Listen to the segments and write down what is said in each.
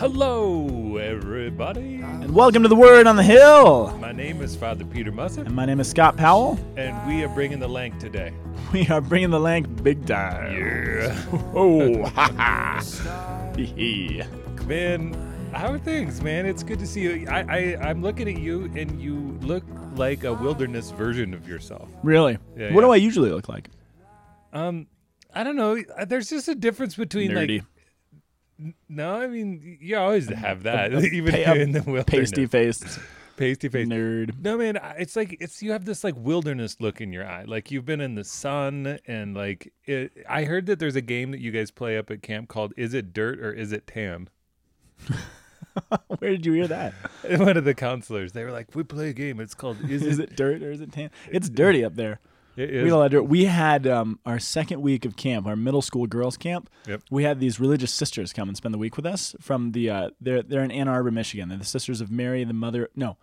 Hello, everybody. And welcome to the Word on the Hill. My name is Father Peter Mussett, And my name is Scott Powell. and we are bringing the length today. We are bringing the length big time. Yeah. Oh, ha ha. Hee hee. Man, how are things, man? It's good to see you. I, I, I'm looking at you, and you look like a wilderness version of yourself. Really? Yeah, what do. I usually look like? Um, I don't know. There's just a difference between Nerdy. like. No, I mean you always mm-hmm. have that, even pa- in the wilderness. Pasty faced pasty face. nerd. No man, it's like it's you have this like wilderness look in your eye, like you've been in the sun and like it, I heard that there's a game that you guys play up at camp called "Is it dirt or is it tan?" Where did you hear that? One of the counselors, they were like, "We play a game. It's called Is, Is it?" it dirt or is it tan? It's dirty up there. It We, is. got a lot we had um, our second week of camp, our middle school girls camp. Yep. We had these religious sisters come and spend the week with us from the. Uh, they're they're in Ann Arbor, Michigan. They're the Sisters of Mary, the Mother. No,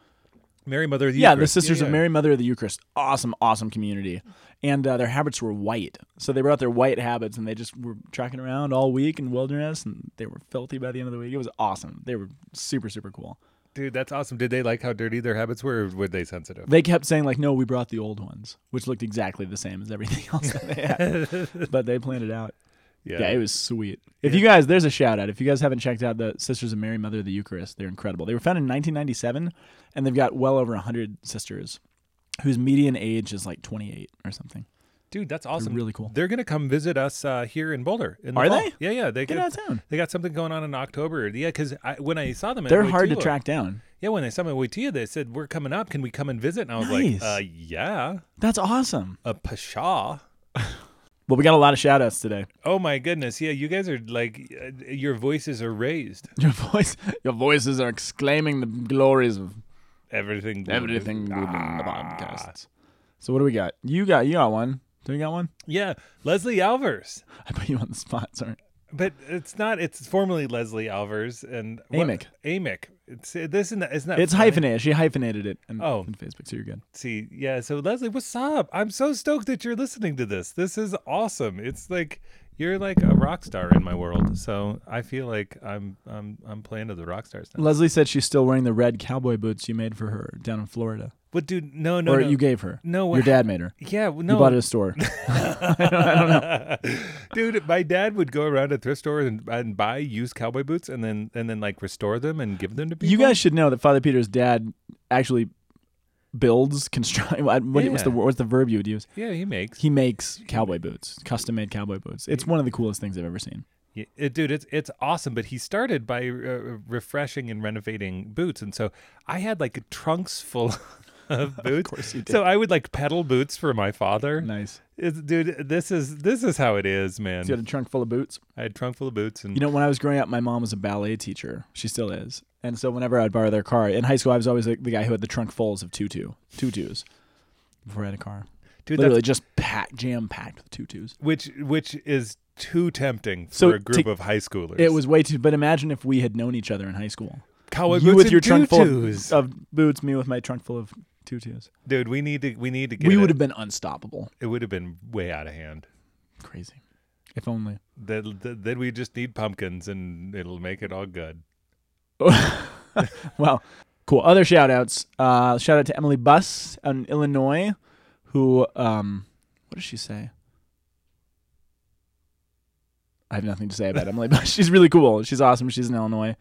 Mary Mother of the Yeah, the Sisters Yeah, of. Mary, Mother of the Eucharist. Awesome, awesome community. And uh, their habits were white. So they brought their white habits and they just were tracking around all week in wilderness and they were filthy by the end of the week. It was awesome. They were super, super cool. Dude, that's awesome. Did they like how dirty their habits were, or were they sensitive? They kept saying, like, no, we brought the old ones, which looked exactly the same as everything else that they had. but they planned it out. Yeah, it was sweet. If you guys, there's a shout out. If you guys haven't checked out the Sisters of Mary, Mother of the Eucharist, they're incredible. They were founded in 1997, and they've got well over 100 sisters whose median age is like 28 or something. Dude, that's awesome. really cool. They're gonna come visit us uh, here in Boulder. In the Are fall. they? Yeah, yeah. They Get got, out of town. They got something going on in October. Yeah, because when I saw them, at They're hard to Waitua- track down. Yeah, when I saw them at Waitia, they said we're coming up. Can we come and visit? And I was Nice. like, uh, yeah, That's awesome. a pasha. Well, we got a lot of shout outs today. Oh my goodness, yeah, you guys are like, uh, your voices are raised. Your voice, your voices are exclaiming the glories of Everything, good. everything good in the Ah. podcasts. So what do we got? You got you got one. Do we got one? Yeah, Leslie Alvers. I put you on the spot. Sorry. But it's not. It's formerly Leslie Alvers and what- Amick. Amick. It's this isn't. Isn't that It's funny? hyphenated. She hyphenated it in, Oh. in Facebook, so you're good. See, yeah. So Leslie, what's up? I'm so stoked that you're listening to this. This is awesome. It's like you're like a rock star in my world. So I feel like I'm I'm I'm playing to the rock stars now. Leslie said she's still wearing the red cowboy boots you made for her down in Florida, But dude, no, no, or no. you gave her. No, your dad made her. Yeah, no. You bought it at a store. I don't know, Dude, my dad would go around to thrift stores and, and buy used cowboy boots and then and then like restore them and give them to people. you guys should know that Father Peter's dad actually builds, construct. What, what's the what's the verb you would use? Yeah, he makes. He makes cowboy boots, custom made cowboy boots. It's one of the coolest things I've ever seen. Yeah, it, dude, it's it's awesome. But he started by uh, refreshing and renovating boots, and so I had like trunks full of boots. course you did. So I would like peddle boots for my father. Nice. It's, dude, this is this is how it is, man. So you had a trunk full of boots. I had a trunk full of boots, and You know, when I was growing up, my mom was a ballet teacher. She still is. And so whenever I'd borrow their car in high school, I was always like the guy who had the trunk fulls of tutu, tutus, before I had a car. dude, Literally just packed, jam packed with tutus. which which is too tempting for So a group to- of high schoolers. It was way too. But imagine if we had known each other in high school. cowboy you with your trunk full of, of boots, me with my trunk full of tutus. dude. We need to we need to get. We would have been unstoppable. It would have been way out of hand. Crazy. If only. Then then we just need pumpkins, and it'll make it all good. well, cool. Other shout outs. Uh, shout out to Emily Buss in Illinois, who, um, what does she say? I have nothing to say about Emily Buss. She's really cool. She's awesome. She's in Illinois.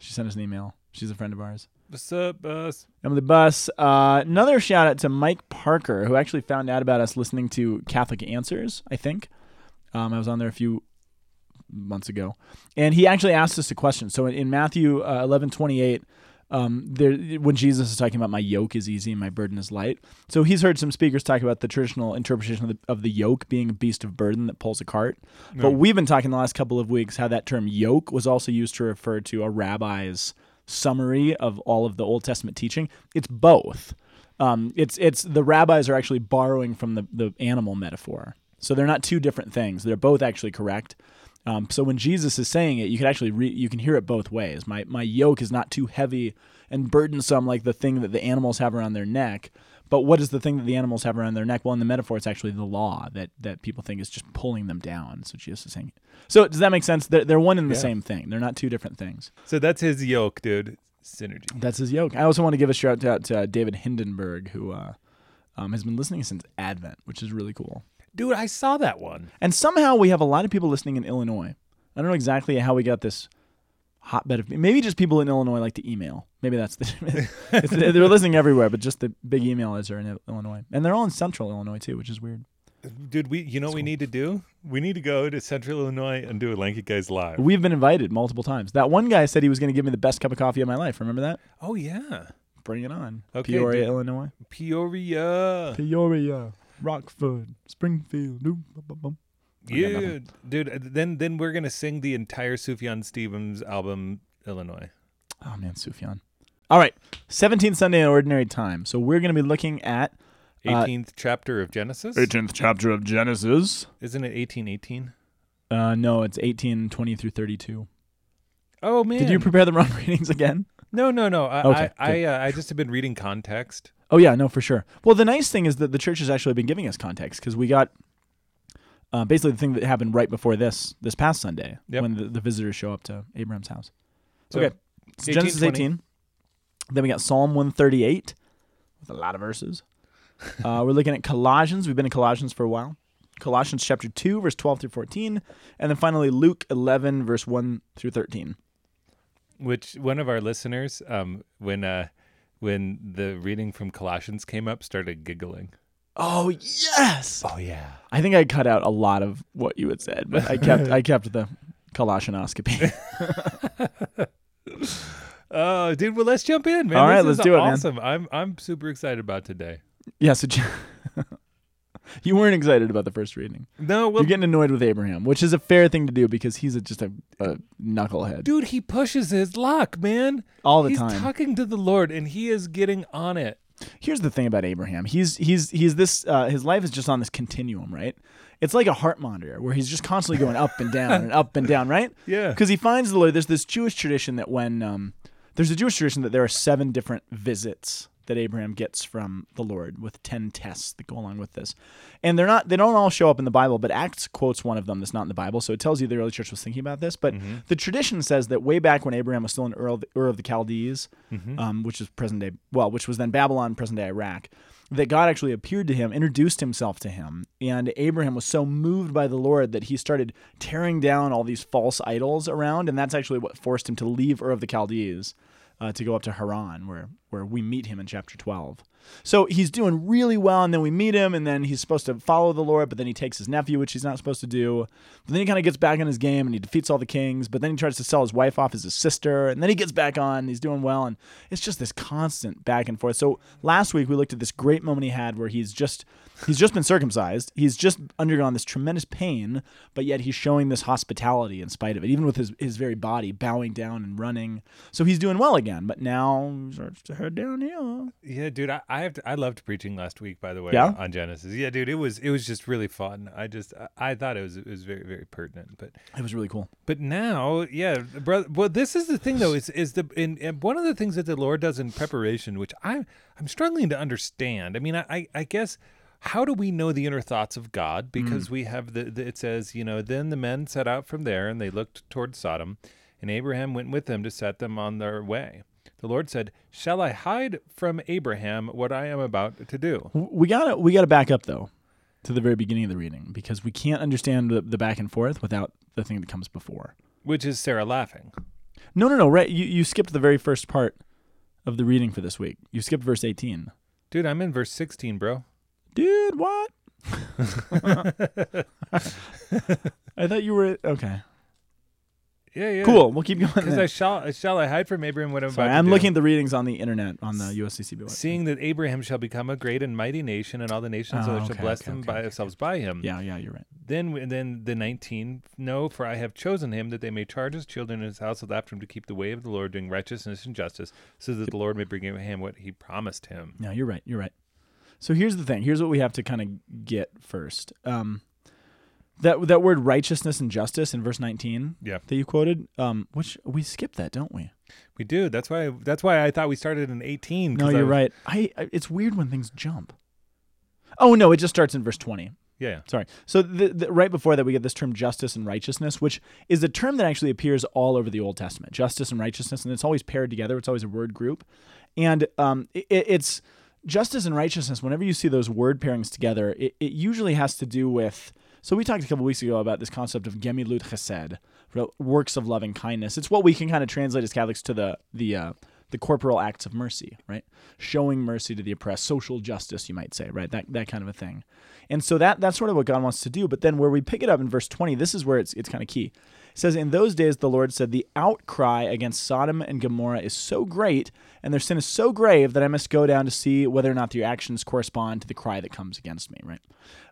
She sent us an email. She's a friend of ours. What's up, boss? Emily Buss. Uh, another shout out to Mike Parker, who actually found out about us listening to Catholic Answers, I think. Um, I was on there a few months ago. And he actually asked us a question. So in, in Matthew uh, 11 28, um, there, when Jesus is talking about my yoke is easy and my burden is light. So he's heard some speakers talk about the traditional interpretation of the, of the yoke being a beast of burden that pulls a cart. But we've been talking the last couple of weeks how that term yoke was also used to refer to a rabbi's summary of all of the Old Testament teaching. It's both. Um, it's it's the rabbis are actually borrowing from the the animal metaphor, so they're not two different things. They're both actually correct. Um, so when Jesus is saying it, you can actually re- you can hear it both ways. My my yoke is not too heavy and burdensome like the thing that the animals have around their neck, But what is the thing that the animals have around their neck? Well, in the metaphor, it's actually the law that, that people think is just pulling them down. So Jesus is saying. So does that make sense? They're, they're one and the Yeah. same thing. They're not two different things. So that's his yoke, dude. Synergy. That's his yoke. I also want to give a shout out to uh, David Hindenburg, who uh, um, has been listening since Advent, which is really cool. Dude, I saw that one. And somehow we have a lot of people listening in Illinois. I don't know exactly how we got this hotbed of maybe just people in Illinois like to email. Maybe that's the they're listening everywhere, but just the big emailers are in Illinois, and they're all in Central Illinois too, which is weird. Dude, we you know what we need to do? We need to go to Central Illinois and do a Lanky Guys live. We've been invited multiple times. That one guy said he was going to give me the best cup of coffee of my life. Remember that? Oh yeah. Bring it on. Okay, Peoria, dude. Illinois. Peoria. Peoria, Rockford, Springfield. Yeah, dude. Uh, then then we're gonna sing the entire Sufjan Stevens album, Illinois. Oh man, Sufjan. All right, 17th Sunday in Ordinary Time. So we're going to be looking at Uh, 18th chapter of Genesis. 18th chapter of Genesis. Isn't it 1818? Uh, no, it's 1820 through 32. Oh man. Did you prepare the wrong readings again? no, no, no. I Okay, I I, uh, I just have been reading context. Oh yeah, no, for sure. Well, the nice thing is that the church has actually been giving us context because we got uh, basically the thing that happened right before this this past Sunday Yep. when the, the visitors show up to Abraham's house. So, okay, it's 18, Genesis 20. 18. Then we got Psalm 138 with a lot of verses. uh, we're looking at Colossians. We've been in Colossians for a while. Colossians chapter 2, verse 12 through 14. And then finally Luke 11, verse 1 through 13. Which one of our listeners, um, when uh, when the reading from Colossians came up, started giggling. Oh, yes. Oh yeah. I think I cut out a lot of what you had said, but I kept I kept the Colossianoscopy. Oh, dude. Well, let's jump in, man. All right, let's do it, man. Awesome. I'm I'm super excited about today. yeah, so you weren't excited about the first reading. No, well, You're getting annoyed with Abraham, which is a fair thing to do because he's a, just a, a knucklehead dude, he pushes his luck, man. all the He's time. talking to the Lord, and he is getting on it. Here's the thing about Abraham. He's he's he's this uh, his life is just on this continuum, right? It's like a heart monitor where he's just constantly going up and down and up and down, right? Yeah. Because he finds the Lord. There's this Jewish tradition that when um, there's a Jewish tradition that there are seven different visits that Abraham gets from the Lord with ten tests that go along with this, and they're not they don't all show up in the Bible, but Acts quotes one of them that's not in the Bible, so it tells you the early church was thinking about this. But the tradition says that way back when Abraham was still in Ur of, Ur of the Chaldees, um, which is present day, well, which was then Babylon, present day Iraq, that God actually appeared to him, introduced himself to him, and Abraham was so moved by the Lord that he started tearing down all these false idols around, and that's actually what forced him to leave Ur of the Chaldees uh, to go up to Haran, where where we meet him in chapter twelve. So he's doing really well, and then we meet him, and then he's supposed to follow the Lord, but then he takes his nephew, which he's not supposed to do. But then he kind of gets back in his game, and he defeats all the kings. But then he tries to sell his wife off as his sister, and then he gets back on. He's doing well, and it's just this constant back and forth. So last week we looked at this great moment he had where he's just he's just been circumcised. He's just undergone this tremendous pain, but yet he's showing this hospitality in spite of it, even with his, his very body bowing down and running. So he's doing well again, but now he starts to head downhill. Yeah, dude, I, I have to, I loved preaching last week. By the way, Yeah? on Genesis. Yeah, dude, it was it was just really fun. I just I, I thought it was it was very very pertinent. But It was really cool. but now, yeah, brother. Well, this is the thing though. Is is the in, in one of the things that the Lord does in preparation, which I I'm struggling to understand. I mean, I I, I guess. How do we know the inner thoughts of God? Hmm. Because we have the, the, it says, you know, then the men set out from there and they looked toward Sodom, and Abraham went with them to set them on their way. The Lord said, Shall I hide from Abraham what I am about to do? We gotta we gotta back up though to the very beginning of the reading because we can't understand the, the back and forth without the thing that comes before. Which is Sarah laughing. No, no, no. Right, you you skipped the very first part of the reading for this week. You skipped verse eighteen. Dude, I'm in verse 16, bro. Dude, what? I thought you were okay. Yeah, yeah. Cool. We'll keep going. Because. I shall, shall I hide from Abraham what I'm Sorry, about to I'm do? looking at the readings on the internet on the USCCB website. Seeing that Abraham shall become a great and mighty nation, and all the nations Oh, shall okay, bless okay, them okay, by okay, themselves by him. Yeah, yeah, you're right. Then, and then the 19, no, for I have chosen him that they may charge his children in his household after him to keep the way of the Lord, doing righteousness and justice, so that the Lord may bring him what he promised him. No, you're right. You're right. So here's the thing. Here's what we have to kind of get first. Um, that that word righteousness and justice in verse 19 Yeah. that you quoted, um, which we skip that, don't we? We do. That's why. That's why I thought we started in 18. No, I you're was- right. I, I it's weird when things jump. Oh no, it just starts in verse 20. Yeah. Sorry. So the, the, right before that, we get this term justice and righteousness, which is a term that actually appears all over the Old Testament. Justice and righteousness, and it's always paired together. It's always a word group, and um, it, it's justice and righteousness. Whenever you see those word pairings together, it, it usually has to do with. So we talked a couple weeks ago about this concept of gemilut chesed, works of loving kindness. It's what we can kind of translate as Catholics to the the uh, the corporal acts of mercy, right? Showing mercy to the oppressed, social justice, you might say, right? That that kind of a thing. And so that that's sort of what God wants to do. But then where we pick it up in verse 20, this is where it's it's kind of key. It says, In those days the Lord said, The outcry against Sodom and Gomorrah is so great, and their sin is so grave that I must go down to see whether or not their actions correspond to the cry that comes against me, right?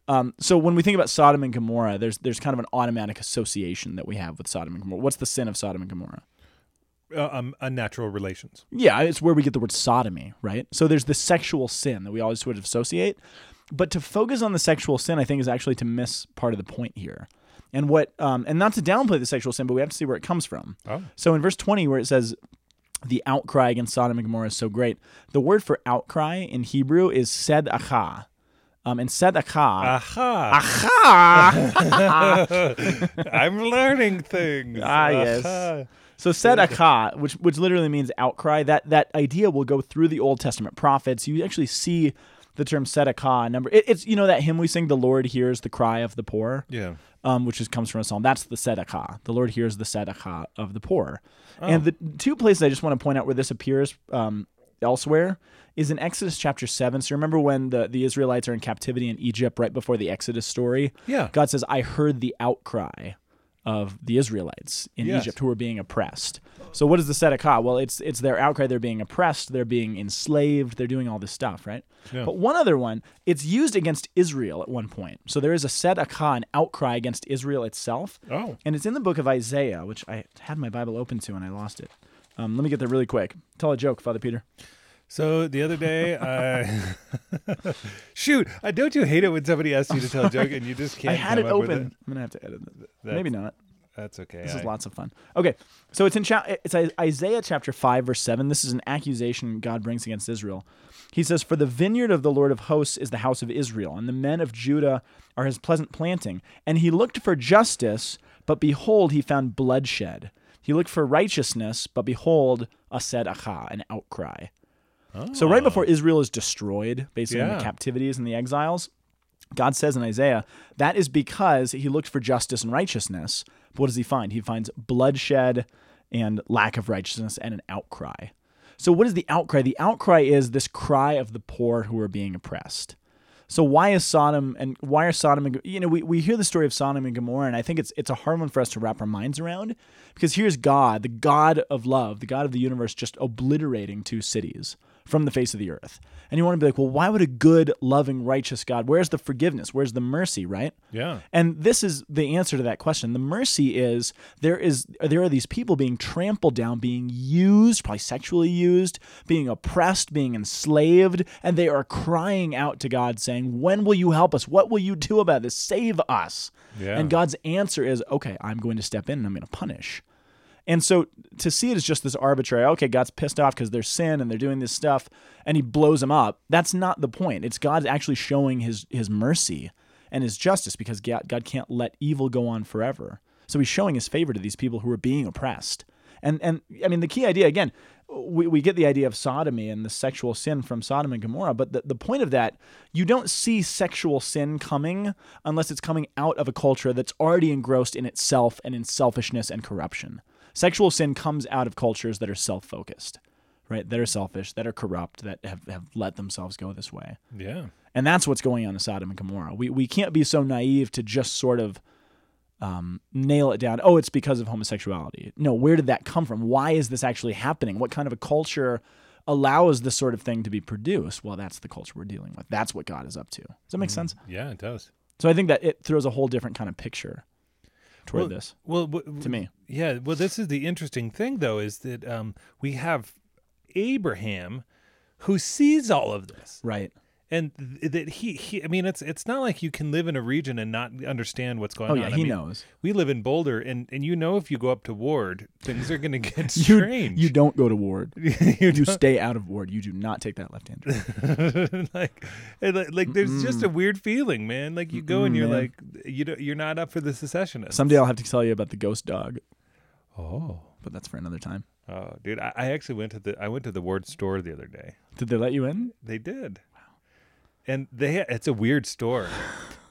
Um, so when we think about Sodom and Gomorrah, there's there's kind of an automatic association that we have with Sodom and Gomorrah. What's the sin of Sodom and Gomorrah? Uh, um, unnatural relations. Yeah, it's where we get the word sodomy, right? So there's the sexual sin that we always sort of associate. But to focus on the sexual sin, I think, is actually to miss part of the point here. And what, um, and not to downplay the sexual sin, but we have to see where it comes from. Oh. So in verse 20, where it says, the outcry against Sodom and Gomorrah is so great, the word for outcry in Hebrew is sed acha. Um, and sed acha. Aha! Acha! I'm learning things. Ah, yes. Aha. So sedekah, which which literally means outcry, that that idea will go through the Old Testament prophets. You actually see the term sedekah number. It, it's you know that hymn we sing, "The Lord hears the cry of the poor," Yeah. Um, which is, comes from a psalm. That's the sedekah. The Lord hears the sedekah of the poor. And the two places I just want to point out where this appears um, elsewhere is in Exodus chapter seven. So remember when the the Israelites are in captivity in Egypt right before the Exodus story. Yeah. God says, "I heard the outcry." Of the Israelites in Yes. Egypt who were being oppressed. So what is the Sedekah? Well, it's it's their outcry. They're being oppressed. They're being enslaved. They're doing all this stuff, right? Yeah. But one other one, it's used against Israel at one point. So there is a Sedekah, an outcry against Israel itself, Oh. and it's in the book of Isaiah, which I had my Bible open to and I lost it. Um, let me get there really quick. Tell a joke, Father Peter. So the other day, I shoot. Uh, don't you hate it when somebody asks you to tell a joke and you just can't? I had it open. I'm gonna have to edit it. Maybe not. That's okay. This is lots of fun. Okay, so it's in cha- it's Isaiah chapter five verse seven. This is an accusation God brings against Israel. He says, "For the vineyard of the Lord of hosts is the house of Israel, and the men of Judah are his pleasant planting. And he looked for justice, but behold, he found bloodshed. He looked for righteousness, but behold, a said acha, an outcry." So right ah. before Israel is destroyed, basically in the captivities and the exiles, God says in Isaiah, that is because he looked for justice and righteousness. But what does he find? He finds bloodshed and lack of righteousness and an outcry. So, what is the outcry? The outcry is this cry of the poor who are being oppressed. So why is Sodom and why are Sodom and you know we, we hear the story of Sodom and Gomorrah and I think it's it's a hard one for us to wrap our minds around because here's God, the God of love, the God of the universe, just obliterating two cities from the face of the earth. And you want to be like, well, why would a good, loving, righteous God? Where's the forgiveness? Where's the mercy? Right? Yeah. And this is the answer to that question. The mercy is there is there are these people being trampled down, being used, probably sexually used, being oppressed, being enslaved, and they are crying out to God saying, "When will you help us? What will you do about this? Save us." Yeah. And God's answer is, "Okay, I'm going to step in and I'm going to punish." And so to see it as just this arbitrary, okay, God's pissed off because they're sin and they're doing this stuff and he blows them up. That's not the point. It's God actually showing his his mercy and his justice because God, God can't let evil go on forever. So he's showing his favor to these people who are being oppressed. And and I mean the key idea again, we, we get the idea of sodomy and the sexual sin from Sodom and Gomorrah, but the, the point of that, you don't see sexual sin coming unless it's coming out of a culture that's already engrossed in itself and in selfishness and corruption. Sexual sin comes out of cultures that are self focused, right? That are selfish, that are corrupt, that have, have let themselves go this way. Yeah. And that's what's going on in Sodom and Gomorrah. We, we can't be so naive to just sort of um, nail it down. Oh, it's because of homosexuality. No, where did that come from? Why is this actually happening? What kind of a culture allows this sort of thing to be produced? Well, that's the culture we're dealing with. That's what God is up to. Does that make sense? Yeah, it does. So I think that it throws a whole different kind of picture toward Well, this Well, w- to me. Yeah, well, this is the interesting thing, though, is that um, we have Abraham who sees all of this. Right. And th- that he, he I mean it's it's not like you can live in a region and not understand what's going Oh on. yeah, I he mean, knows. We live in Boulder and and you know if you go up to Ward, things are going to get You, strange. you don't go to Ward. you You stay out of Ward. You do not take that left hand. like, eh, and like, there's just a weird feeling, man. Like you go and Mm-mm, you're man. like, you don't, you're not up for the secessionists. Someday I'll have to tell you about the ghost dog, oh, but that's for another time. oh, dude, I, I actually went to the I went to the Ward store the other day. Did they let you in? They did. And they ha- it's a weird store.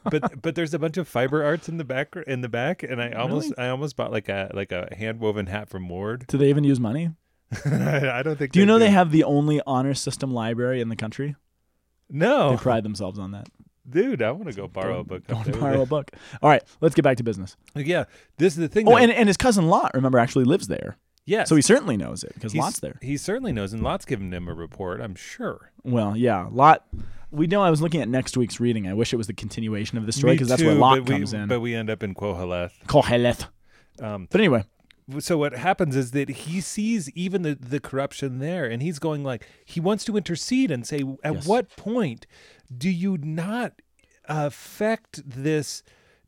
but but there's a bunch of fiber arts in the back in the back and I almost I almost bought like a like a hand woven hat from Ward. Do they even use money? I don't think Do you know do. they have the only honor system library in the country? No. They pride themselves on that. Dude, I want to go borrow a book. Go borrow a book. All right, let's get back to business. Yeah. This is the thing Oh, though. and, and his cousin Lot, remember, actually lives there. yes. So he certainly knows it because Lot's there. He certainly knows, and Lot's given him a report, I'm sure. Well, yeah, Lot. We know I was looking at next week's reading. I wish it was the continuation of the story Me because that's where but we- comes in. But we end up in Koheleth. Koheleth. Um, But anyway, so what happens is that he sees even the, the corruption there, and he's going like he wants to intercede and say, at Yes. what point do you not affect this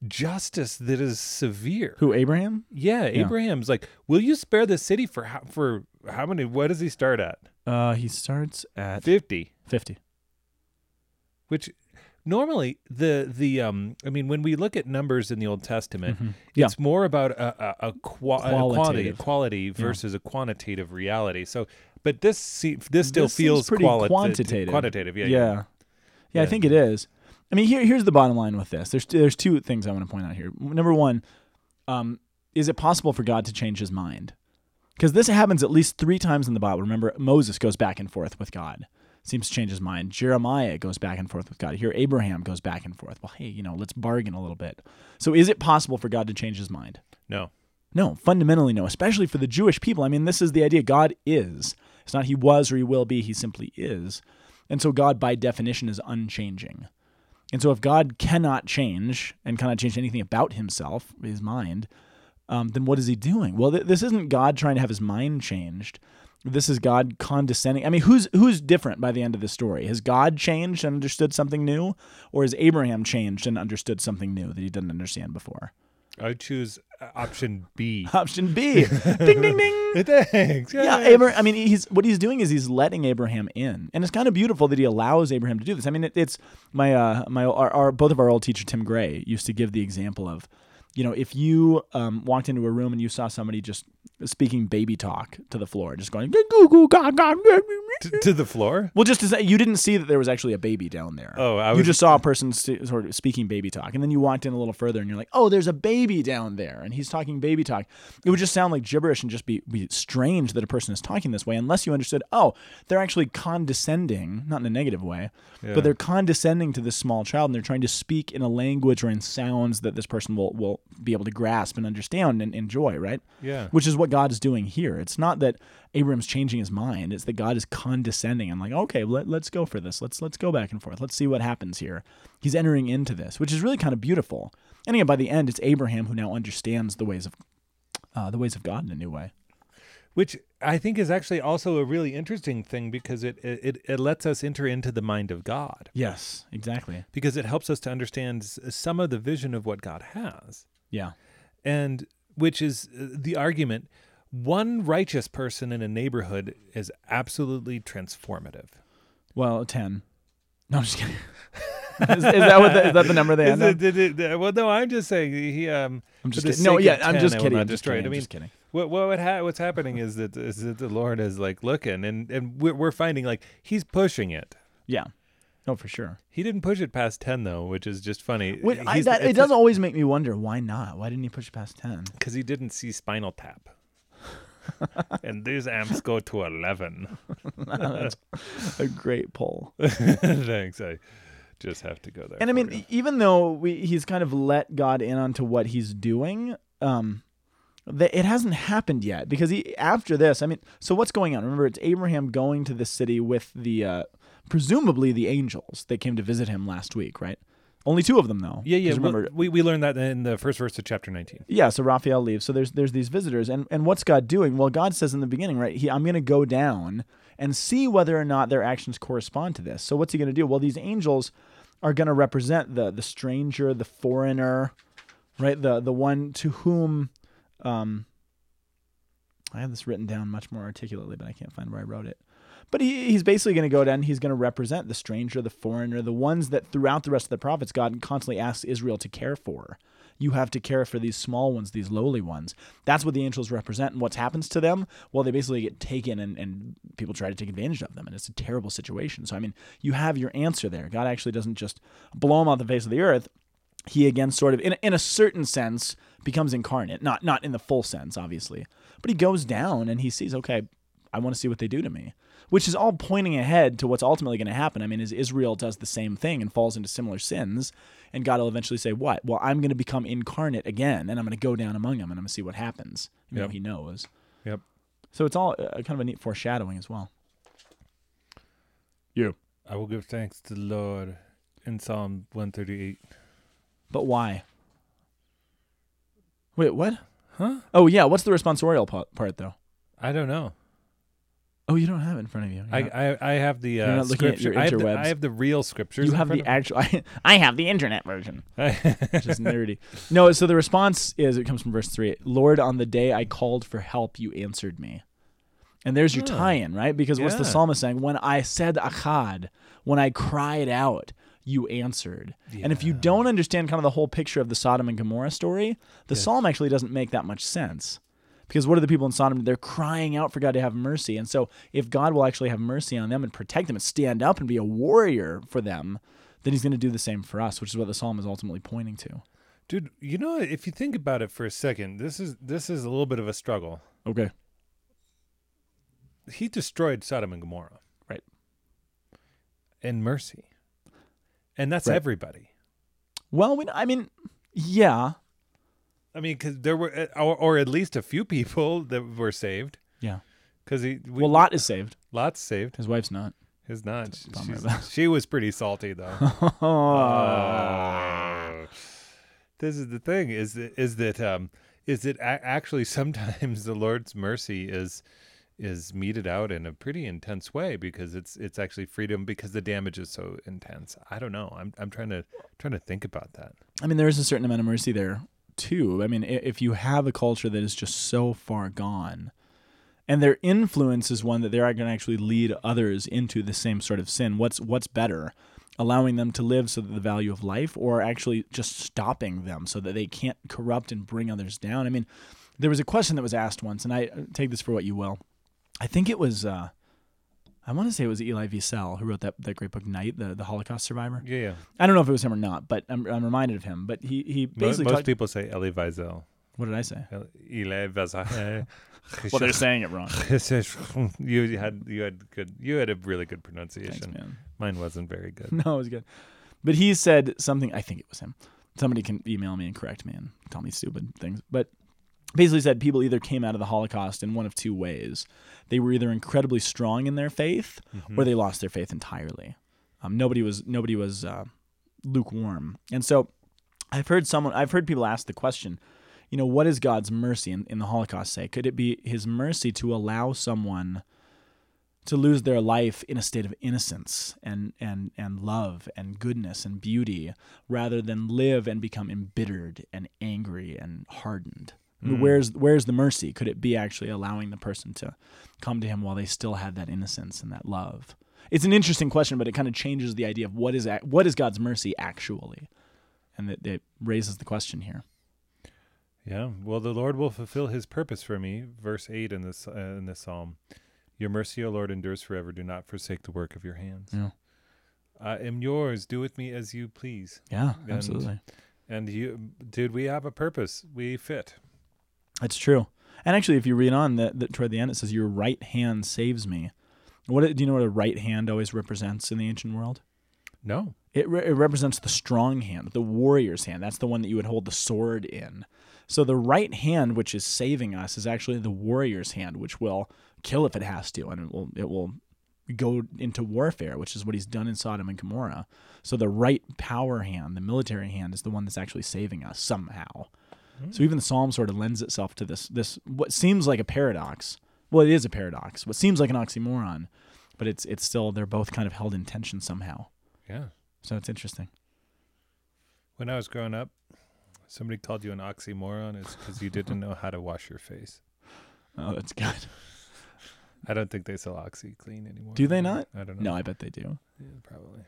justice that is severe? who Abraham? Yeah, Abraham's like, will you spare the city for how, for how many? What does he start at? Uh, he starts at Fifty. fifty. Which normally the the um i mean when we look at numbers in the old testament Mhm. Yeah. it's more about a, a, a, qua- a quality quality versus a quantitative reality so but this se- this still This feels pretty qualita- quantitative. quantitative yeah, Yeah. yeah. yeah. Yeah. I think it is. I mean, here here's the bottom line with this. There's there's two things I want to point out here. Number one, um, is it possible for God to change His mind? Because this happens at least three times in the Bible. Remember, Moses goes back and forth with God, seems to change his mind. Jeremiah goes back and forth with God. Here, Abraham goes back and forth. Well, hey, you know, let's bargain a little bit. So, is it possible for God to change His mind? no No, fundamentally no, especially for the Jewish people. I mean, this is the idea God is. It's not he was or he will be, he simply is. And so God, by definition, is unchanging. And so if God cannot change and cannot change anything about himself, his mind, um, then what is he doing? Well, th- this isn't God trying to have his mind changed. This is God condescending. I mean, who's who's different by the end of the story? Has God changed and understood something new, or has Abraham changed and understood something new that he didn't understand before? i choose uh, option b Option B. ding ding ding. thanks Yeah, Abraham. I mean, he's what he's doing is he's letting Abraham in, and it's kind of beautiful that he allows Abraham to do this. I mean, it, it's my uh my our, our both of our old teacher Tim Gray used to give the example of, you know, if you um, walked into a room and you saw somebody just speaking baby talk to the floor, just going goo goo. To the floor Well, just to say, you didn't see that there was actually a baby down there. Oh, I was, you just saw a person st- sort of speaking baby talk, and then you walked in a little further, and you're like, "Oh, there's a baby down there," and he's talking baby talk. It would just sound like gibberish and just be, be strange that a person is talking this way, unless you understood. Oh, they're actually condescending, not in a negative way, Yeah. but they're condescending to this small child, and they're trying to speak in a language or in sounds that this person will will be able to grasp and understand and enjoy. Right? yeah which is what God is doing here. It's not that Abram's changing his mind; it's that God is condescending and like, okay, let, let's go for this. Let's let's go back and forth. Let's see what happens here. He's entering into this, which is really kind of beautiful. And again, by the end, it's Abraham who now understands the ways of uh, the ways of God in a new way. which I think is actually also a really interesting thing because it, it it lets us enter into the mind of God Yes, exactly. because it helps us to understand some of the vision of what God has Yeah, and which is uh, the argument one righteous person in a neighborhood is absolutely transformative. well, ten. No, I'm just kidding. is, is that what the, is that the number they end it- did it- uh, well, no, I'm just saying he. Um, I'm just kidding. No, yeah, of I'm just kidding. I'm just kidding. I mean, just kidding. what what would ha- what's happening is that is that the Lord is like looking, and and we're, we're finding like he's pushing it. Yeah, no, for sure. He didn't push it past ten though, which is just funny. Wait, I, that, it does always make me wonder why not? Why didn't he push it past ten? because he didn't see Spinal Tap. and these amps go to eleven. That's a great poll. Thanks. I just have to go there. And I mean, you. even though we, he's kind of let God in onto what he's doing, um, the, it hasn't happened yet because he after this. I mean, so what's going on? Remember, it's Abraham going to the city with the uh, presumably the angels that came to visit him last week, right? Only two of them though. Yeah, yeah. Remember, we we learned that in the first verse of chapter 19. yeah. So Raphael leaves. So there's there's these visitors, and and what's God doing? Well, God says in the beginning, right? He, I'm going to go down and see whether or not their actions correspond to this. So what's he going to do? Well, these angels are going to represent the the stranger, the foreigner, right? The the one to whom, um, I have this written down much more articulately, but I can't find where I wrote it. But he, he's basically going to go down. He's going to represent the stranger, the foreigner, the ones that throughout the rest of the prophets, God constantly asks Israel to care for. You have to care for these small ones, these lowly ones. That's what the angels represent. And what happens to them? Well, they basically get taken and, and people try to take advantage of them. And it's a terrible situation. So, I mean, you have your answer there. God actually doesn't just blow them off the face of the earth. He again sort of in, in a certain sense becomes incarnate. Not not in the full sense, obviously. But he goes down and he sees, okay, I want to see what they do to me. Which is all pointing ahead to what's ultimately going to happen. I mean, as Israel does the same thing and falls into similar sins, and God will eventually say, What? Well, I'm going to become incarnate again, and I'm going to go down among them, and I'm going to see what happens. You know, Yep. he knows. Yep. So it's all uh, kind of a neat foreshadowing as well. You. I will give thanks to the Lord in Psalm 138. But why? Wait, what? Huh? Oh, yeah. What's the responsorial pa- part, though? I don't know. Oh, you don't have it in front of you. You're I, not- I I have the uh, not looking at scripture. I, have the. I have the real scriptures. you have the actual. I have the internet version. which is nerdy. No, so the response is it comes from verse three. Lord, on the day I called for help, you answered me. And there's your Oh. tie-in, right? Because what's the Yeah. psalmist saying? When I said achad, when I cried out, you answered. And if you don't understand kind of the whole picture of the Sodom and Gomorrah story, the psalm actually doesn't make that much sense. Because what are the people in Sodom? They're crying out for God to have mercy. And so if God will actually have mercy on them and protect them and stand up and be a warrior for them, then he's going to do the same for us, which is what the psalm is ultimately pointing to. Dude, you know, if you think about it for a second, this is this is a little bit of a struggle. Okay. He destroyed Sodom and Gomorrah. Right. In mercy. And that's Right. everybody. Well, we, I mean, yeah. I mean, because there were, uh, or, or at least a few people that were saved. Yeah. Because he, we, well, Lot is saved. Lot's saved. His wife's not. His not. She- bummer, she's- though. she was pretty salty though. Oh. this is the thing: is that is that um, is that actually sometimes the Lord's mercy is is meted out in a pretty intense way because it's it's actually freedom because the damage is so intense. I don't know. I'm I'm trying to trying to think about that. I mean, there is a certain amount of mercy there too. I mean, if you have a culture that is just so far gone, and their influence is one that they're going to actually lead others into the same sort of sin, what's what's better? Allowing them to live so that the value of life, or actually just stopping them so that they can't corrupt and bring others down. I mean, there was a question that was asked once, and I take this for what you will. I think it was. Uh, I want to say it was Eli Wiesel who wrote that, that great book, Night, the, the Holocaust survivor. Yeah, yeah. I don't know if it was him or not, but I'm, I'm reminded of him. But he, he basically most talked, people say Elie Wiesel. what did I say? Eli Wiesel. Well, they're saying it wrong. you had you had good you had a really good Thanks, pronunciation. man. Mine wasn't very good. No, it was good. But he said something. I think it was him. Somebody can email me and correct me and tell me stupid things. But basically said people either came out of the Holocaust in one of two ways. They were either incredibly strong in their faith, Mm-hmm. or they lost their faith entirely. Um, nobody was nobody was uh, lukewarm. And so I've heard someone I've heard people ask the question, you know, what is God's mercy in, in the Holocaust say? Could it be his mercy to allow someone to lose their life in a state of innocence and, and, and love and goodness and beauty rather than live and become embittered and angry and hardened? Mm. Where's where's the mercy? Could it be actually allowing the person to come to him while they still had that innocence and that love? It's an interesting question, but it kind of changes the idea of what is what is God's mercy actually, and that it raises the question here. Yeah. Well, the Lord will fulfill His purpose for me. Verse eight in this uh, in this psalm. Your mercy, O Lord, endures forever. Do not forsake the work of your hands. Yeah. I am yours. Do with me as you please. Yeah, And- absolutely. And you, dude, we have a purpose. We fit. That's true. And actually, if you read on that, the, toward the end, it says, "Your right hand saves me." What do you know? What a right hand always represents in the ancient world? No. It, re- it represents the strong hand, the warrior's hand. That's the one that you would hold the sword in. So the right hand, which is saving us, is actually the warrior's hand, which will kill if it has to, and it will it will go into warfare, which is what he's done in Sodom and Gomorrah. So the right power hand, the military hand, is the one that's actually saving us somehow. So even the psalm sort of lends itself to this this what seems like a paradox. Well, it is a paradox. What seems like an oxymoron, but it's it's still they're both kind of held in tension somehow. Yeah. So it's interesting. When I was growing up, somebody called you an oxymoron. It's because you didn't know how to wash your face. Oh, that's good. I don't think they sell OxiClean anymore. Do they not? I don't know. No, I bet they do. Yeah, probably.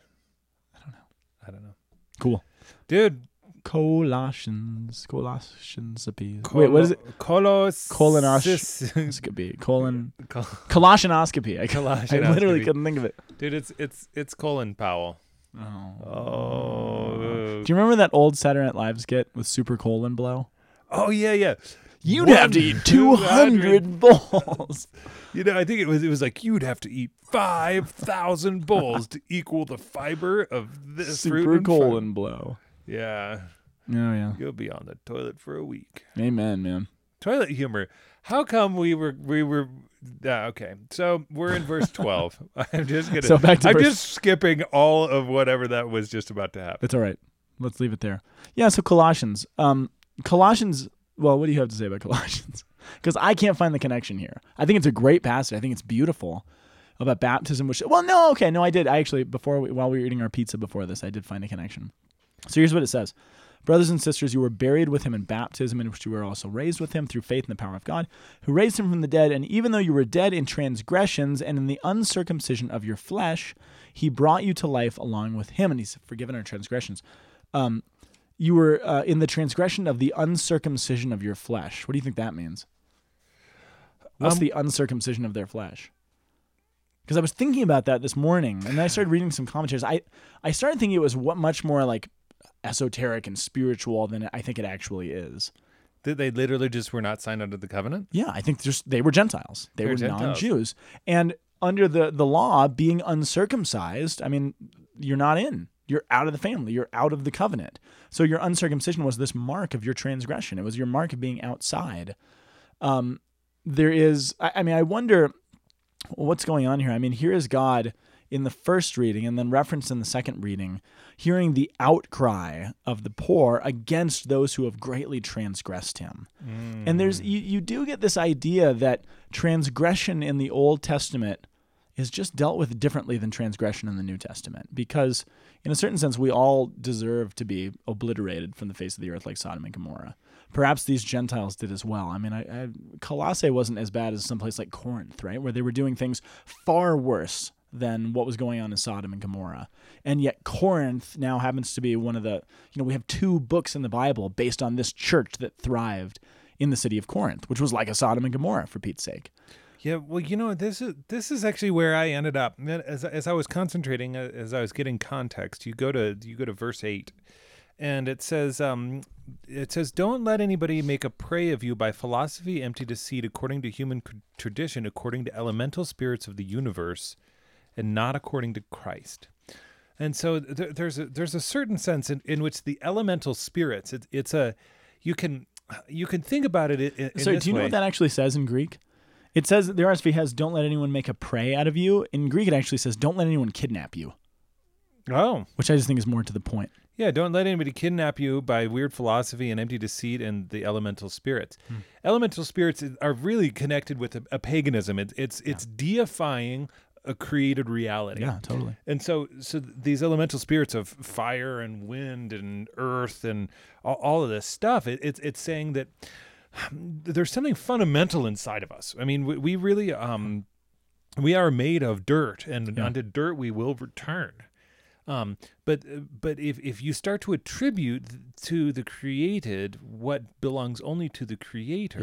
I don't know. I don't know. Cool. Dude. Colossians, Colossians appeal. Wait, what is it? Colos. Colonoscopy. This could be colon Col- colossionoscopy. I, I literally couldn't think of it. Dude, it's it's it's Colin Powell. Oh. Oh. Do you remember that old Saturday Night Live skit with super colon blow? Oh yeah, yeah. You'd have to eat 200 bowls. You know, I think it was it was like you'd have to eat five thousand bowls to equal the fiber of this fruit super fun. colon blow. Yeah, Oh, yeah. you'll be on the toilet for a week. Amen, man. Toilet humor. How come we were we were? Uh, okay, so we're in verse twelve. I'm just gonna. So back to I'm verse- just skipping all of whatever that was just about to happen. That's all right. Let's leave it there. Yeah, so Colossians. Um, Colossians, well, what do you have to say about Colossians? Because I can't find the connection here. I think it's a great passage. I think it's beautiful about baptism, which, well, no, okay, no, I did. I actually, before we, while we were eating our pizza before this, I did find a connection. So here's what it says Brothers and sisters, you were buried with him in baptism, in which you were also raised with him through faith in the power of God, who raised him from the dead. And even though you were dead in transgressions and in the uncircumcision of your flesh, he brought you to life along with him, and he's forgiven our transgressions. Um, you were uh, in the transgression of the uncircumcision of your flesh. What do you think that means? What's Um, the uncircumcision of their flesh? Because I was thinking about that this morning, and then I started reading some commentaries. I I started thinking it was what much more like esoteric and spiritual than I think it actually is. Did they literally just were not signed under the covenant? Yeah, I think just they were Gentiles. They They're were Gentiles. non-Jews, and under the the law, being uncircumcised, I mean, you're not in. You're out of the family. You're out of the covenant. So your uncircumcision was this mark of your transgression. It was your mark of being outside. Um, there is. I, I mean, I wonder what's going on here. I mean, here is God in the first reading and then referenced in the second reading, hearing the outcry of the poor against those who have greatly transgressed him. And there's mm. you, you do get this idea that transgression in the Old Testament is just dealt with differently than transgression in the New Testament because in a certain sense we all deserve to be obliterated from the face of the earth like Sodom and Gomorrah. Perhaps these Gentiles did as well. I mean, I, I, Colossae wasn't as bad as someplace like Corinth, right, where they were doing things far worse than what was going on in Sodom and Gomorrah. And yet Corinth now happens to be one of the, you know, we have two books in the Bible based on this church that thrived in the city of Corinth, which was like a Sodom and Gomorrah for Pete's sake. Yeah, well, you know, this is this is actually where I ended up. As as I was concentrating, uh, as I was getting context, you go to you go to verse eight, and it says, um, it says, "Don't let anybody make a prey of you by philosophy, empty deceit, according to human tradition, according to elemental spirits of the universe, and not according to Christ." And so th- there's a, there's a certain sense in, in which the elemental spirits, it, it's a, you can you can think about it in, in this do you know way. what that actually says in Greek? It says the RSV has "Don't let anyone make a prey out of you." In Greek, it actually says "Don't let anyone kidnap you," Oh, which I just think is more to the point. Yeah, don't let anybody kidnap you by weird philosophy and empty deceit and the elemental spirits. Hmm. Elemental spirits are really connected with a, a paganism. It, it's it's deifying a created reality. Yeah, totally. And so, so these elemental spirits of fire and wind and earth and all, all of this stuff, it, it's it's saying that there's something fundamental inside of us. I mean, we, we really um, we are made of dirt, and Yeah. unto dirt we will return. Um, but but if if you start to attribute to the created what belongs only to the creator,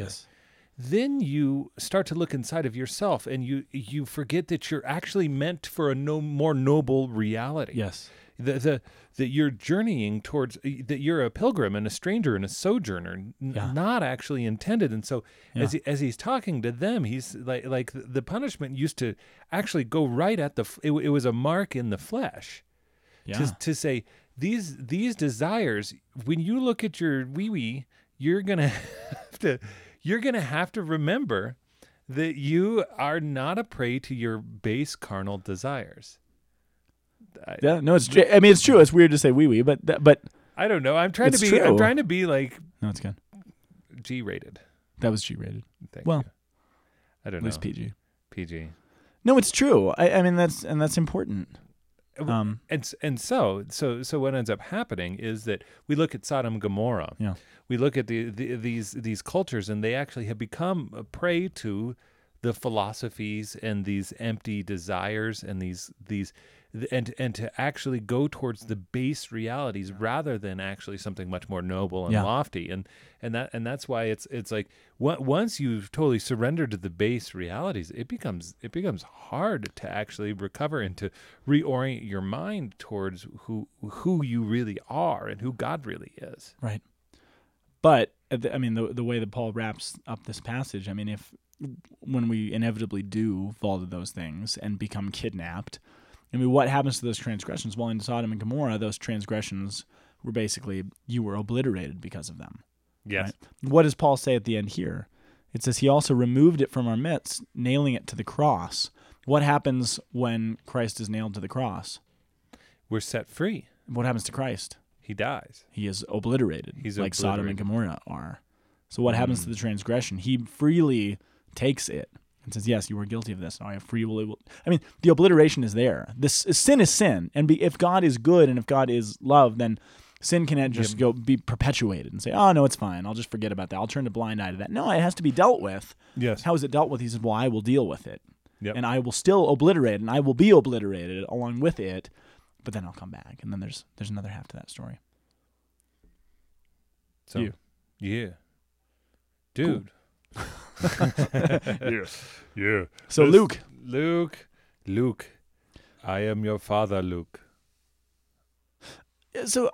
then you start to look inside of yourself and you you forget that you're actually meant for a no more noble reality Yes. the, the that you're journeying towards that you're a pilgrim and a stranger and a sojourner n- Yeah. not actually intended and so as he, as he's talking to them he's like like the- the punishment used to actually go right at the it, it was a mark in the flesh Yeah. to, to say these these desires when you look at your wee wee you're gonna have to you're gonna have to remember that you are not a prey to your base carnal desires. I, Yeah, no, it's. I mean, it's true. It's weird to say wee wee, but that, but I don't know. I'm trying to be. I'm trying to be like no, it's good. G-rated. That was G rated. Well, you. I don't know. least PG. PG. No, it's true. I, I mean, that's and that's important. Um, and and so so so what ends up happening is that we look at Sodom and Gomorrah. Yeah. We look at the, the these these cultures, and they actually have become a prey to the philosophies and these empty desires and these these and and to actually go towards the base realities rather than actually something much more noble and Yeah. lofty and and that and that's why it's it's like on- once you've totally surrendered to the base realities it becomes it becomes hard to actually recover and to reorient your mind towards who who you really are and who God really is Right. But uh, I mean, the the way that Paul wraps up this passage, I mean, if when we inevitably do fall to those things and become kidnapped, I mean, what happens to those transgressions? Well, in Sodom and Gomorrah, those transgressions were basically you were obliterated because of them. yes Right. What does Paul say at the end here? It says he also removed it from our midst, nailing it to the cross. What happens when Christ is nailed to the cross? we're set free What happens to Christ? he dies he is obliterated, He's like Sodom and. Gomorrah are. So what happens to hmm. the transgression? He freely takes it and says, "Yes, you were guilty of this. Now I have free will." I mean, the obliteration is there. This sin is sin, and be, if God is good and if God is love, then sin cannot just go be perpetuated and say, "Oh no, it's fine. I'll just forget about that. I'll turn a blind eye to that." No, it has to be dealt with. yes How is it dealt with? He says, "Well, I will deal with it, Yep. and I will still obliterate, and I will be obliterated along with it." But then I'll come back, and then there's there's another half to that story. so you. yeah dude Yeah. yeah So Luke, Luke, Luke, I am your father, Luke. so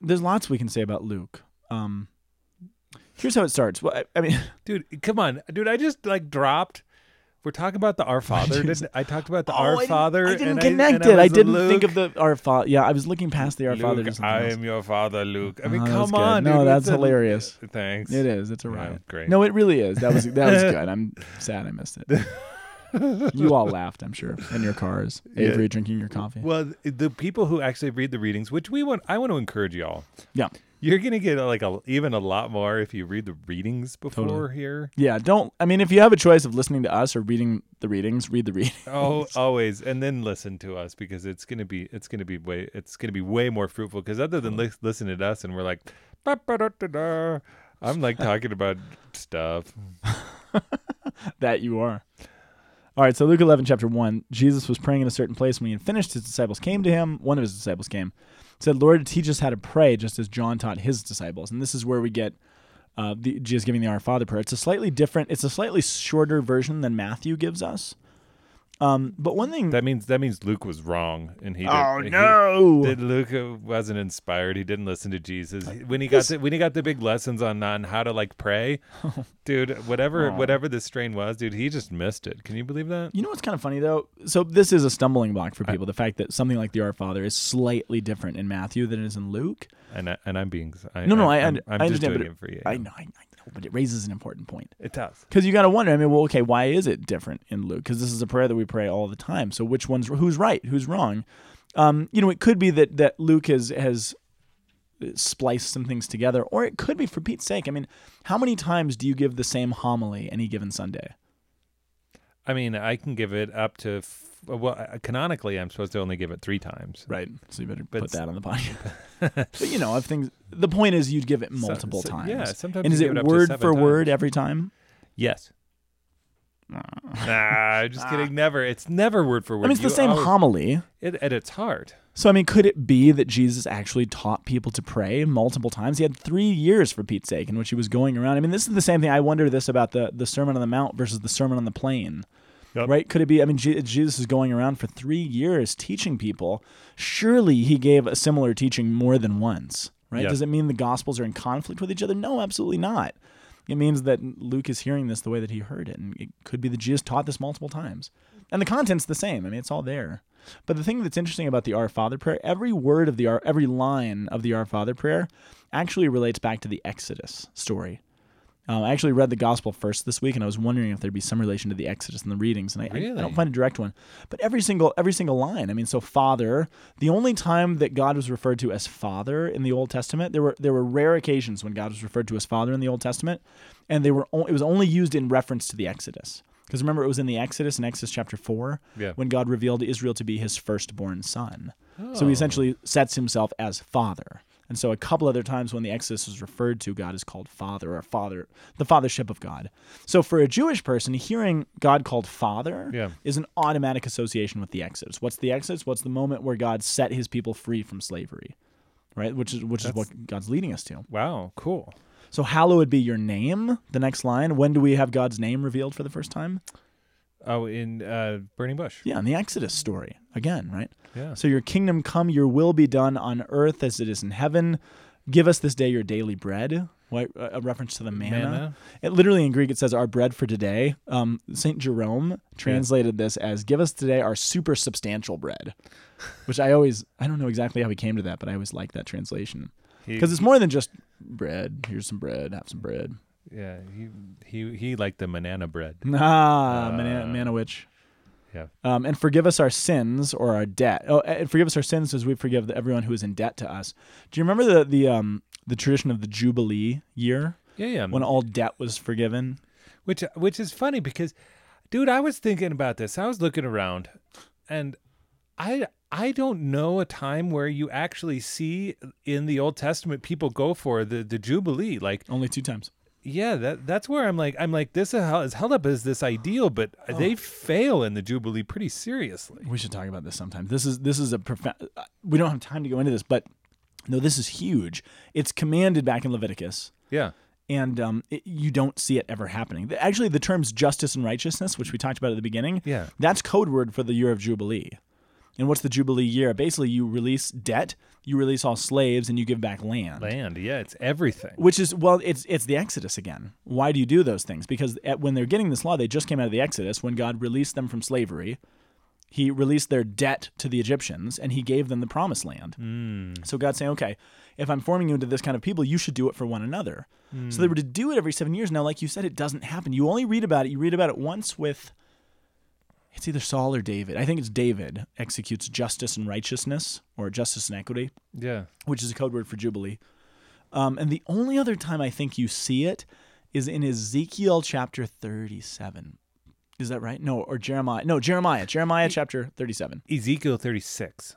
there's lots we can say about Luke. Um, here's how it starts. Well, I, I mean, Dude, come on, dude. I just like dropped. We're talking about the Our Father. didn't I talked about the oh, Our I Father? I didn't and connect and it. I, was didn't think of the Our Father. Yeah, I was looking past the Our Father Luke, something I am your father, Luke. I mean, Oh, come on, No, dude. that's It's a- hilarious. Uh, thanks. It is. It's a Yeah, riot. great. No, it really is. That was that was good. I'm sad I missed it. you all laughed, I'm sure, in your cars. Yeah. Avery drinking your coffee. Well, the people who actually read the readings, which we want, I want to encourage y'all. Yeah. You're gonna get like a even a lot more if you read the readings before Totally. here. Yeah, don't. I mean, if you have a choice of listening to us or reading the readings, read the reading. Oh, always, and then listen to us because it's gonna be it's gonna be way it's gonna be way more fruitful. Because other than lis- listening to us and we're like, I'm like talking about stuff. that you are. All right, so Luke 11, chapter 1. Jesus was praying in a certain place. When he had finished, his disciples came to him. One of his disciples came, said, Lord, teach us how to pray, just as John taught his disciples. And this is where we get uh, the, Jesus giving the Our Father prayer. It's a slightly different, it's a slightly shorter version than Matthew gives us. Um, but one thing. That means that means Luke was wrong, and he. oh, did, he- no. That Luke wasn't inspired. He didn't listen to Jesus when he got the, when he got the big lessons on on how to like pray, dude. Whatever Aw. whatever the strain was, dude, he just missed it. Can you believe that? You know what's kind of funny though? So this is a stumbling block for people. the fact that something like the Our Father is slightly different in Matthew than it is in Luke. And I, and I'm being I, No, no, I- I'm, I I'm just understand, doing but it for you. I know, I, I know, but it raises an important point. It does. Because you got to wonder. I mean, well, okay, why is it different in Luke? Because this is a prayer that we pray all the time. So which one's who's right, who's wrong? Um, you know, it could be that that Luke has has spliced some things together, or it could be for Pete's sake. I mean, how many times do you give the same homily any given Sunday? I mean, I can give it up to well, canonically, I'm supposed to only give it three times. Right. So you better But put that on the podcast. but you know, if things. The point is, you'd give it multiple so- times. Yeah, sometimes. and you is it it word for times. word every time? Yes. Oh. Nah, I'm just kidding. Never. It's never word for word. I mean, it's the same always- homily. It, at its heart. So I mean, could it be that Jesus actually taught people to pray multiple times? He had three years for Pete's sake in which he was going around. I mean, this is the same thing. I wonder this about the the Sermon on the Mount versus the Sermon on the Plain. Yep. Right? Could it be? I mean, Je- Jesus is going around for three years teaching people. Surely he gave a similar teaching more than once. Right? Yes. Does it mean the Gospels are in conflict with each other? No, absolutely not. It means that Luke is hearing this the way that he heard it, and it could be that Jesus taught this multiple times. And the content's the same. I mean, it's all there. But the thing that's interesting about the Our Father prayer, every word of the Our, every line of the Our Father prayer, actually relates back to the Exodus story. Um, I actually read the gospel first this week, and I was wondering if there'd be some relation to the Exodus in the readings, and I, I- I, don't find a direct one. But every single every single line. I mean, so Father. The only time that God was referred to as Father in the Old Testament, there were there were rare occasions when God was referred to as Father in the Old Testament, and they were o- it was only used in reference to the Exodus. Because remember, it was in the Exodus in Exodus chapter four Yeah. when God revealed Israel to be His firstborn son. So Oh. he essentially sets himself as father. And so a couple other times when the Exodus is referred to, God is called Father or Father, the fathership of God. So for a Jewish person, hearing God called Father Yeah. is an automatic association with the Exodus. What's the Exodus? What's the moment where God set his people free from slavery? Right? Which is which is what God's leading us to. Wow, cool. So hallowed be your name, the next line. When do we have God's name revealed for the first time? Oh, in uh, Burning Bush. Yeah, in the Exodus story. Again, right? Yeah. So your kingdom come, your will be done on earth as it is in heaven. Give us this day your daily bread. What, a reference to the manna. Manna. It literally in Greek it says our bread for today. Um, Saint Jerome translated this as "Give us today our super substantial bread," which I always I don't know exactly how he came to that, but I always like that translation because it's more than just bread. Here's some bread. Have some bread. Yeah, he he he liked the banana bread. Ah, Uh, witch. Yeah. Um, and forgive us our sins or our debt. Oh, and forgive us our sins as we forgive everyone who is in debt to us. Do you remember the the um the tradition of the Jubilee year Yeah, yeah. when all debt was forgiven? which which is funny because dude i was thinking about this i was looking around and i i don't know a time where you actually see in the old testament people go for the the jubilee like Only two times. Yeah that that's where i'm like i'm like this is, held up as this ideal but they fail in the jubilee pretty seriously We should talk about this sometime. This is this is a profound. We don't have time to go into this, but no, this is huge. It's commanded back in Leviticus. yeah And um, it, you don't see it ever happening. Actually, the terms justice and righteousness, which we talked about at the beginning, Yeah. that's code word for the year of Jubilee. And what's the Jubilee year? Basically, you release debt, you release all slaves, and you give back land. land yeah it's everything Which is well, it's it's the Exodus again. Why do you do those things? Because at, when they're getting this law, they just came out of the Exodus when God released them from slavery. He released their debt to the Egyptians, and He gave them the Promised Land. Hmm. So God's saying, okay, if I'm forming you into this kind of people, you should do it for one another. So they hmm. were to do it every seven years. Now, like you said, it doesn't happen. You only read about it. You read about it once with. It's either Saul or David. I think it's David executes justice and righteousness, or justice and equity yeah which is a code word for Jubilee. Um, and the only other time I think you see it is in Ezekiel chapter 37. Is that right? No, or Jeremiah. No, Jeremiah. Jeremiah chapter 37. ezekiel 36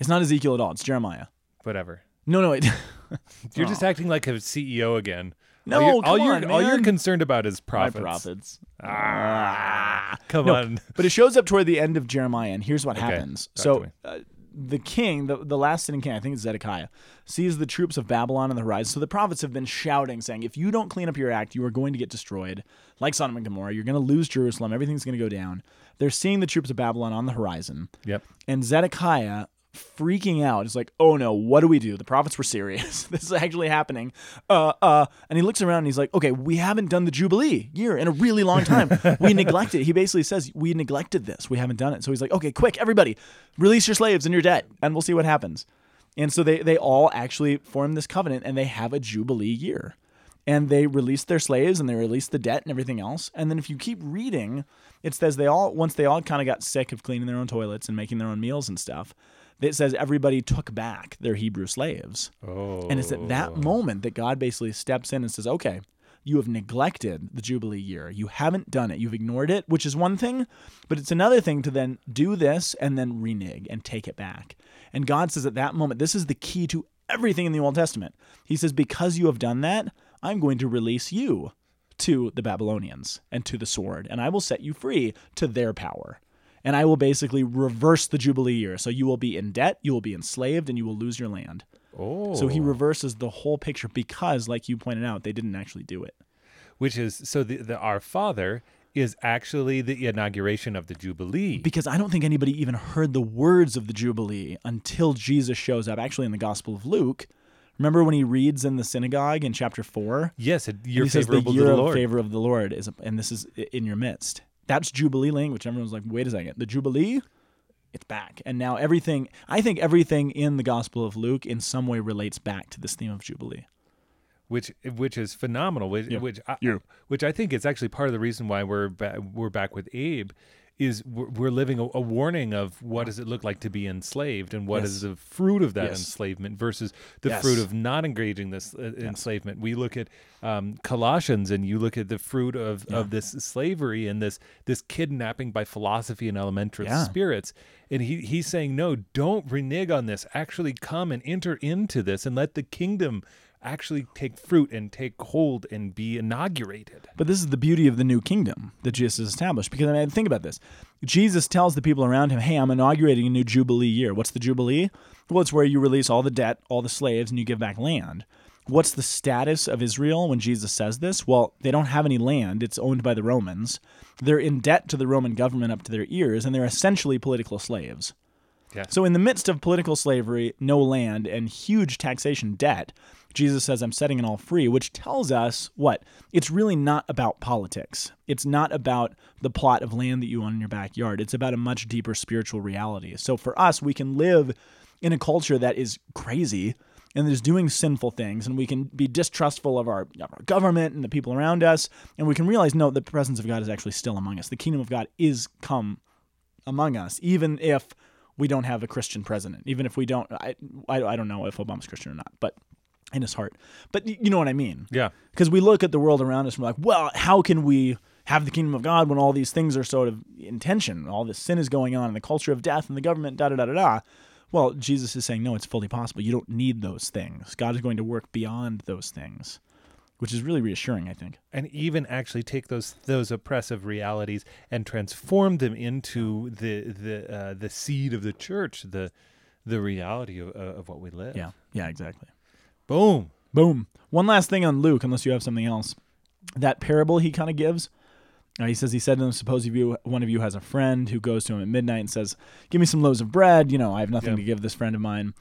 It's not Ezekiel at all. It's Jeremiah. whatever No, no. It, you're just acting like a ceo again No, all you're, all, you're, on, all you're concerned about is my profits prophets. Ah, come No, on But it shows up toward the end of Jeremiah, and here's what Okay, happens. So uh, the king, the, the last sitting king, I think it's Zedekiah, sees the troops of Babylon on the horizon. So the prophets have been shouting, saying, if you don't clean up your act, you are going to get destroyed. Like Sodom and Gomorrah, you're going to lose Jerusalem. Everything's going to go down. They're seeing the troops of Babylon on the horizon. yep And Zedekiah, freaking out, is like, "Oh no, what do we do? The prophets were serious. this is actually happening." Uh, uh, and he looks around and he's like, "Okay, we haven't done the jubilee year in a really long time. we neglected." He basically says, "We neglected this. We haven't done it." So he's like, "Okay, quick, everybody, release your slaves and your debt, and we'll see what happens." And so they they all actually form this covenant, and they have a jubilee year. And they release their slaves and they release the debt and everything else. And then if you keep reading, it says they all once they all kind of got sick of cleaning their own toilets and making their own meals and stuff, it says everybody took back their Hebrew slaves. Oh. And it's at that oh. moment that God basically steps in and says, okay, you have neglected the Jubilee year. You haven't done it. You've ignored it, which is one thing, but it's another thing to then do this and then renege and take it back. And God says at that moment, this is the key to everything in the Old Testament. He says, because you have done that, I'm going to release you to the Babylonians and to the sword, and I will set you free to their power. And I will basically reverse the Jubilee year. So you will be in debt, you will be enslaved, and you will lose your land. Oh. So he reverses the whole picture because, like you pointed out, they didn't actually do it. which is so the, the Our Father is actually the inauguration of the Jubilee. Because I don't think anybody even heard the words of the Jubilee until Jesus shows up, actually in the Gospel of Luke. Remember when he reads in the synagogue in chapter 4? yes, it- And you're he says, favorable the year the of favor of the Lord is, and this is in your midst. That's Jubilee language. Everyone's like, wait a second, the Jubilee, it's back, and now everything. I think everything in the Gospel of Luke in some way relates back to this theme of Jubilee. which which is phenomenal. Which Yeah. which I, You. which I think is actually part of the reason why we're ba- we're back with Abe. Is we're, living a, a warning of what does it look like to be enslaved, and what is Yes. the fruit of that Yes. enslavement versus the Yes. fruit of not engaging this uh, enslavement. We look at um, Colossians, and you look at the fruit of, of this slavery and this this kidnapping by philosophy and elementary Yeah. spirits. And he he's saying, no, don't renege on this. Actually, come and enter into this, and let the kingdom actually take fruit and take hold and be inaugurated. But this is the beauty of the new kingdom that Jesus has established. Because I mean, think about this. Jesus tells the people around him, "Hey, I'm inaugurating a new jubilee year. What's the jubilee? Well, it's where you release all the debt, all the slaves, and you give back land." What's the status of Israel when Jesus says this? Well, they don't have any land. It's owned by the Romans. They're in debt to the Roman government up to their ears, and they're essentially political slaves. Yeah. So, in the midst of political slavery, no land, and huge taxation debt, Jesus says, I'm setting it all free, which tells us what? It's really not about politics. It's not about the plot of land that you own in your backyard. It's about a much deeper spiritual reality. So, for us, we can live in a culture that is crazy and is doing sinful things, and we can be distrustful of our, of our government and the people around us, and we can realize, no, the presence of God is actually still among us. The kingdom of God is come among us, even if we don't have a Christian president, even if we don't. I, I, I don't know if Obama's Christian or not, but in his heart. But you know what I mean? Yeah. Because we look at the world around us and we're like, well, how can we have the kingdom of God when all these things are sort of in tension? All this sin is going on and the culture of death and the government, da da da da da. Well, Jesus is saying, no, it's fully possible. You don't need those things. God is going to work beyond those things, which is really reassuring, I think. and even actually take those those oppressive realities and transform them into the the uh, the seed of the church, the the reality of, uh, of what we live. Yeah. Yeah, exactly. Boom. Boom. One last thing on Luke, unless you have something else. That parable he kind of gives. uh, he says he said to them, "Suppose if you one of you has a friend who goes to him at midnight and says, "Give me some loaves of bread." You know, I have nothing Yeah. to give this friend of mine.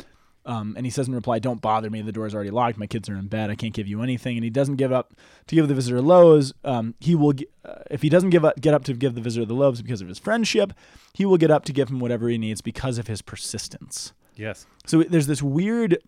Um, and he says in reply, "Don't bother me. The door's already locked. My kids are in bed. I can't give you anything." And he doesn't give up to give the visitor loaves. Um, he will, uh, if he doesn't give up, get up to give the visitor the loaves because of his friendship, he will get up to give him whatever he needs because of his persistence. Yes. So there's this weird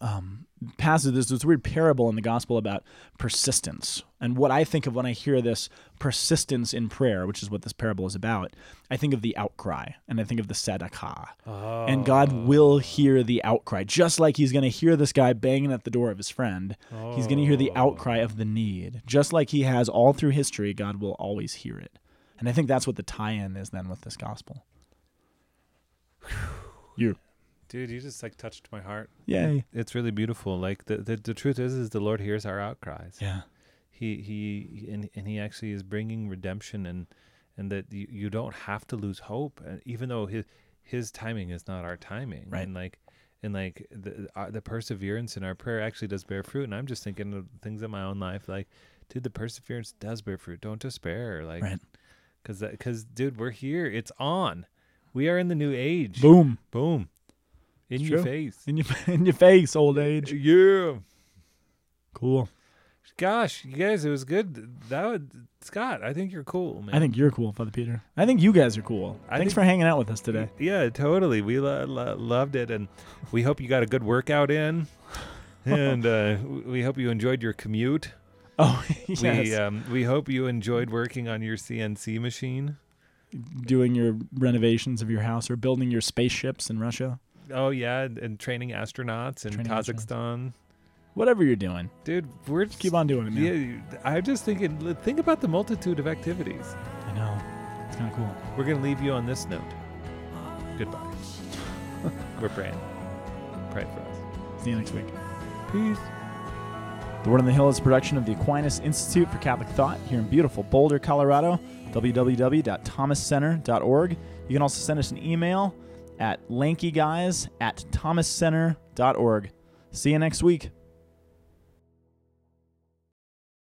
um, passage, there's this weird parable in the gospel about persistence. And what I think of when I hear this persistence in prayer, which is what this parable is about, I think of the outcry and I think of the tzedakah. Oh. And God will hear the outcry, just like He's going to hear this guy banging at the door of his friend. He's going to hear the outcry of the need, just like He has all through history. God will always hear it, and I think that's what the tie-in is then with this gospel. You, Dude, you just like touched my heart. yay, It's really beautiful. Like the, the the truth is, is the Lord hears our outcries. yeah, He he and and he actually is bringing redemption and and that you, you don't have to lose hope. And even though his his timing is not our timing, Right. And like and like the uh, the perseverance in our prayer actually does bear fruit. And I'm just thinking of things in my own life, like, dude, the perseverance does bear fruit. Don't despair, like, Right. because because dude, we're here. It's on. We are in the new age. boom. Boom. In It's your true. face. in your in your face, old age. Yeah. Cool. Gosh, you guys, it was good. That would, Scott, I think you're cool, man. I think you're cool, Father Peter. I think you guys are cool. I Thanks think- for hanging out with us today. Yeah, totally. We lo- lo- loved it, and we hope you got a good workout in, and uh, we hope you enjoyed your commute. Oh yes, We um, we hope you enjoyed working on your CNC machine. doing your renovations of your house or building your spaceships in Russia, Oh yeah, and, and training astronauts in Training. Kazakhstan. whatever you're doing. Dude, we're just Keep on doing it, man. Yeah, I'm just thinking. Think about the multitude of activities. I know. It's kind of cool. We're gonna leave you on this note. Goodbye. we're praying. Pray for us. See you next week. Peace. The Word on the Hill is a production of the Aquinas Institute for Catholic Thought here in beautiful Boulder, Colorado. www.thomascenter.org. You can also send us an email at lankyguys at thomascenter.org. See you next week.